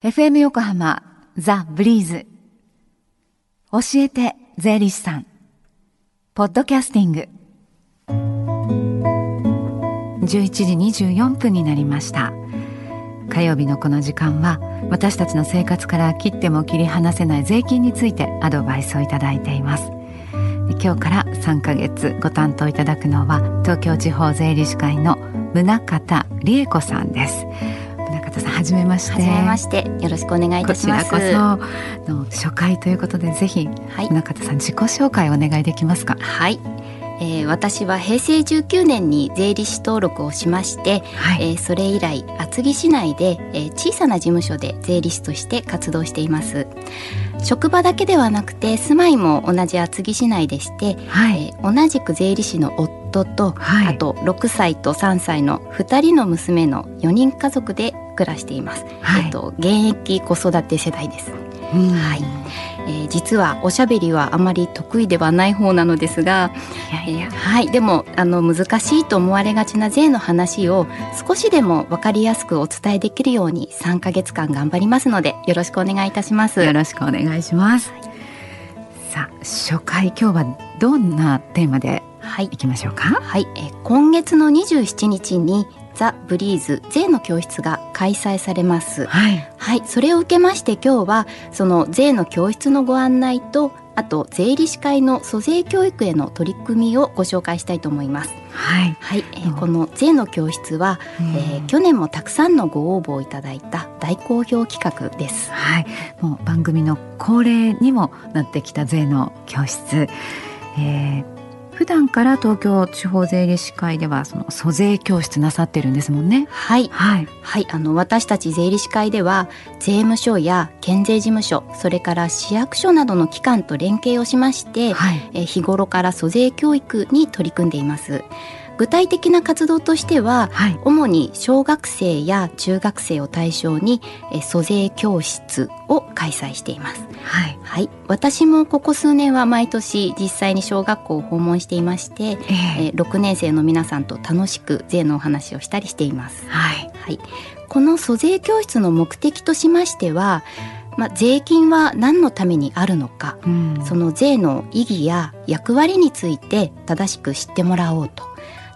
FM 横浜ザ・ブリーズ。教えて税理士さん。ポッドキャスティング。11時24分になりました。火曜日のこの時間は私たちの生活から切っても切り離せない税金についてアドバイスをいただいています。今日から3ヶ月ご担当いただくのは東京地方税理士会の宗方理恵子さんです。宗方さんはじめまして。はじめまして。よろしくお願いいたします。こちらこその初回ということでぜひ、はい、宗方さん自己紹介をお願いできますか？はい。えー、私は平成19年に税理士登録をしまして、はい、えー、それ以来厚木市内で、えー、小さな事務所で税理士として活動しています。職場だけではなくて住まいも同じ厚木市内でして、はい、えー、同じく税理士の夫と、はい、あと6歳と3歳の2人の娘の4人家族で暮らしています、はい、えっと、現役子育て世代です、はい。えー、実はおしゃべりはあまり得意ではない方なのですがいやいや、えー、はい、でもあの難しいと思われがちな税の話を少しでも分かりやすくお伝えできるように3か月間頑張りますのでよろしくお願いいたします。よろしくお願いします、はい、さあ初回今日はどんなテーマではい、いきましょうか？はい、え今月の27日にザ・ブリーズ税の教室が開催されます、はい、はい、それを受けまして今日はその税の教室のご案内とあと税理士会の租税教育への取り組みをご紹介したいと思います。はい、はい、えー、この税の教室は、えー、去年もたくさんのご応募をいただいた大好評企画です。はい、もう番組の恒例にもなってきた税の教室。えー、普段から東京地方税理士会ではその租税教室なさってるんですもんね。はい、はい、はい、あの私たち税理士会では税務署や県税事務所、それから市役所などの機関と連携をしまして、はい、え日頃から租税教育に取り組んでいます。具体的な活動としては、はい、主に小学生や中学生を対象にえ租税教室を開催しています、はい、はい、私もここ数年は毎年実際に小学校を訪問していまして、えー、え6年生の皆さんと楽しく税のお話をしたりしています、はい、はい、この租税教室の目的としましてはまあ、税金は何のためにあるのか、うん、その税の意義や役割について正しく知ってもらおうと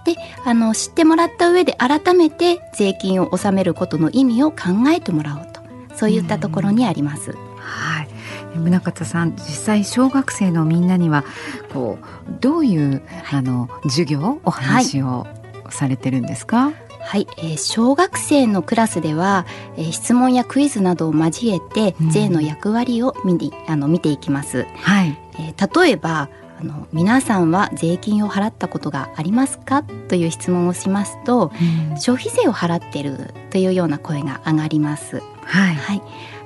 であの知ってもらった上で改めて税金を納めることの意味を考えてもらおうと。そういったところにあります。はい。宗像さん実際小学生のみんなにはこうどういう、はい、あの授業お話をされてるんですか、はい、えー、小学生のクラスでは、えー、質問やクイズなどを交えて、税の役割を見にあの見ていきます。はい、えー、例えばあの皆さんは税金を払ったことがありますか？という質問をしますと、うん、消費税を払ってるというような声が上がります。はい、はい、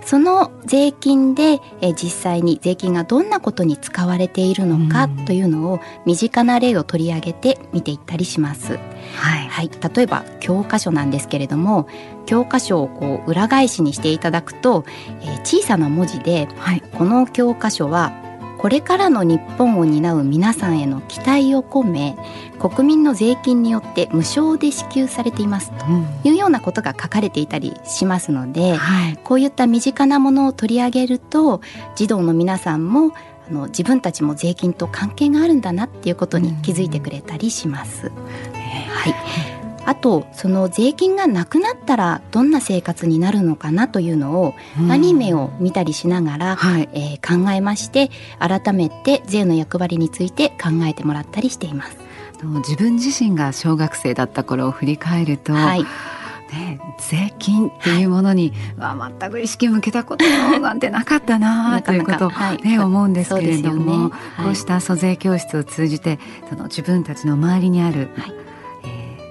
その税金でえ実際に税金がどんなことに使われているのかというのを身近な例を取り上げて見ていったりします。はい、はい、例えば教科書なんですけれども教科書をこう裏返しにしていただくと、えー、小さな文字で、はい、この教科書はこれからの日本を担う皆さんへの期待を込め国民の税金によって無償で支給されていますというようなことが書かれていたりしますので、うんはい、こういった身近なものを取り上げると児童の皆さんもあの自分たちも税金と関係があるんだなっていうことに気づいてくれたりします。うん、はいあとその税金がなくなったらどんな生活になるのかなというのをアニメを見たりしながら、はい、えー、考えまして改めて税の役割について考えてもらったりしています。自分自身が小学生だった頃を振り返ると、はい。ね、税金っていうものに、はい、全く意識向けたことなんてなかったな ということを、ね、思うんですけれども、ね。はい、こうした租税教室を通じてその自分たちの周りにある、はい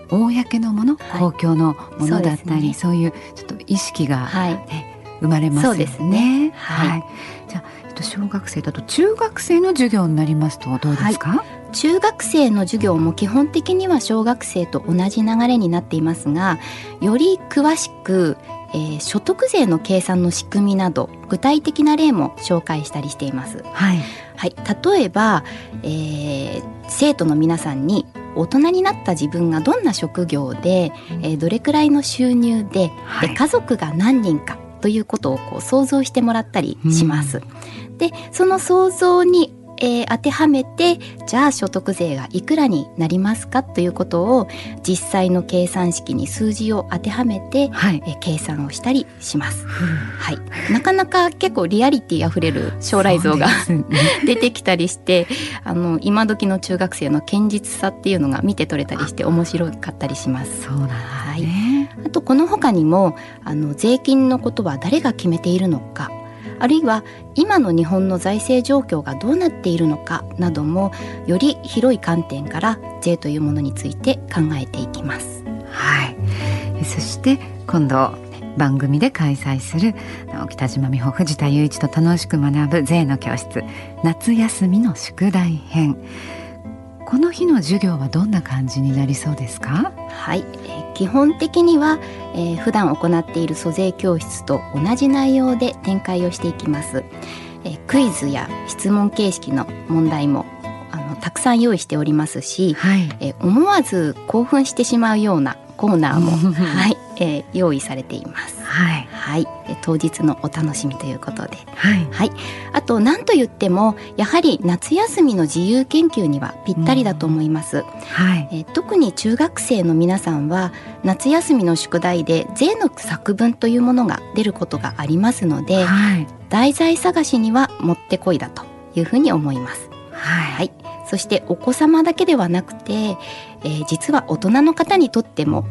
公のもの、はい、公共のものだったりそう、ね,、いうちょっと意識が、ね、生まれますよね。はい、はい、じゃあ小学生だと中学生の授業になりますとどうですか、はい。中学生の授業も基本的には小学生と同じ流れになっていますがより詳しく、えー、所得税の計算の仕組みなど具体的な例も紹介したりしています。はい、はい、例えば、えー、生徒の皆さんに大人になった自分がどんな職業で、えー、どれくらいの収入で、はい、家族が何人かということをこう想像してもらったりします。うん、でその想像にえー、当てはめてじゃあ所得税がいくらになりますかということを実際の計算式に数字を当てはめて、はい、えー、計算をしたりします、はい、なかなか結構リアリティあふれる将来像が、ね、出てきたりしてあの今時の中学生の堅実さっていうのが見て取れたりして面白かったりします。そうなん、ね、はい、あとこの他にもあの税金のことは誰が決めているのかあるいは今の日本の財政状況がどうなっているのかなどもより広い観点から税というものについて考えていきます。はい、そして今度番組で開催する北島美穂藤田雄一と楽しく学ぶ税の教室夏休みの宿題編この日の授業はどんな感じになりそうですか？はい、え基本的には、えー、普段行っている租税教室と同じ内容で展開をしていきます、えー、クイズや質問形式の問題もあのたくさん用意しておりますし、はい、えー、思わず興奮してしまうようなコーナーも、はい、えー、用意されています。はい、はい、当日のお楽しみということで、はい、はい、あと何と言ってもやはり夏休みの自由研究にはぴったりだと思います。はい、えー、特に中学生の皆さんは夏休みの宿題で税の作文というものが出ることがありますので、はい、題材探しにはもってこいだというふうに思います。はい、はい、そしてお子様だけではなくて、えー、実は大人の方にとっても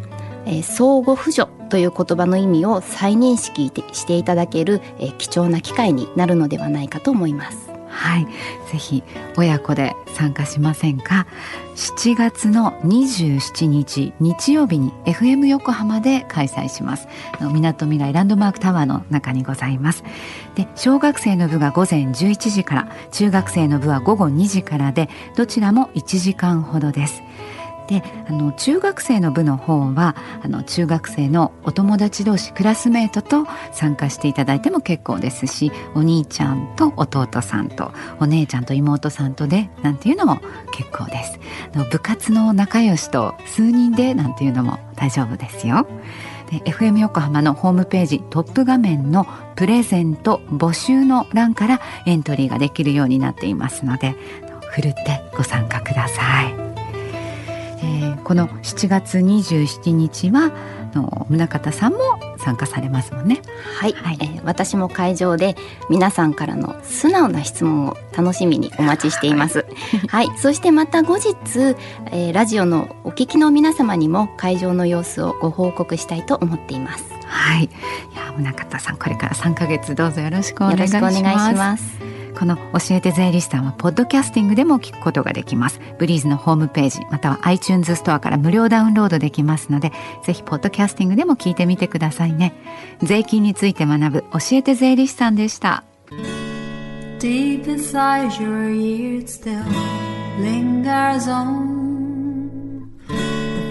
えー、相互扶助という言葉の意味を再認識していただける、え、貴重な機会になるのではないかと思います。はい、ぜひ親子で参加しませんか？7月の27日日曜日に FM 横浜で開催します。みなとみらいランドマークタワーの中にございます。で小学生の部が午前11時から中学生の部は午後2時からでどちらも1時間ほどです。であの中学生の部の方はあの中学生のお友達同士クラスメートと参加していただいても結構ですしお兄ちゃんと弟さんとお姉ちゃんと妹さんとでなんていうのも結構です部活の仲良しと数人でなんていうのも大丈夫ですよで FM 横浜のホームページトップ画面のプレゼント募集の欄からエントリーができるようになっていますのでふるってご参加ください。えー、この7月27日はの宗像さんも参加されますもんね。はい、はい、えー、私も会場で皆さんからの素直な質問を楽しみにお待ちしています。はい、はい、そしてまた後日、えー、ラジオのお聞きの皆様にも会場の様子をご報告したいと思っています。はい、いや宗像さんこれから3ヶ月どうぞよろしくお願いします。この教えて税理士さんはポッドキャスティングでも聞くことができます。ブリーズのホームページまたは iTunes ストアから無料ダウンロードできますのでぜひポッドキャスティングでも聞いてみてくださいね。税金について学ぶ教えて税理士さんでした。Deep inside your ears still lingers on.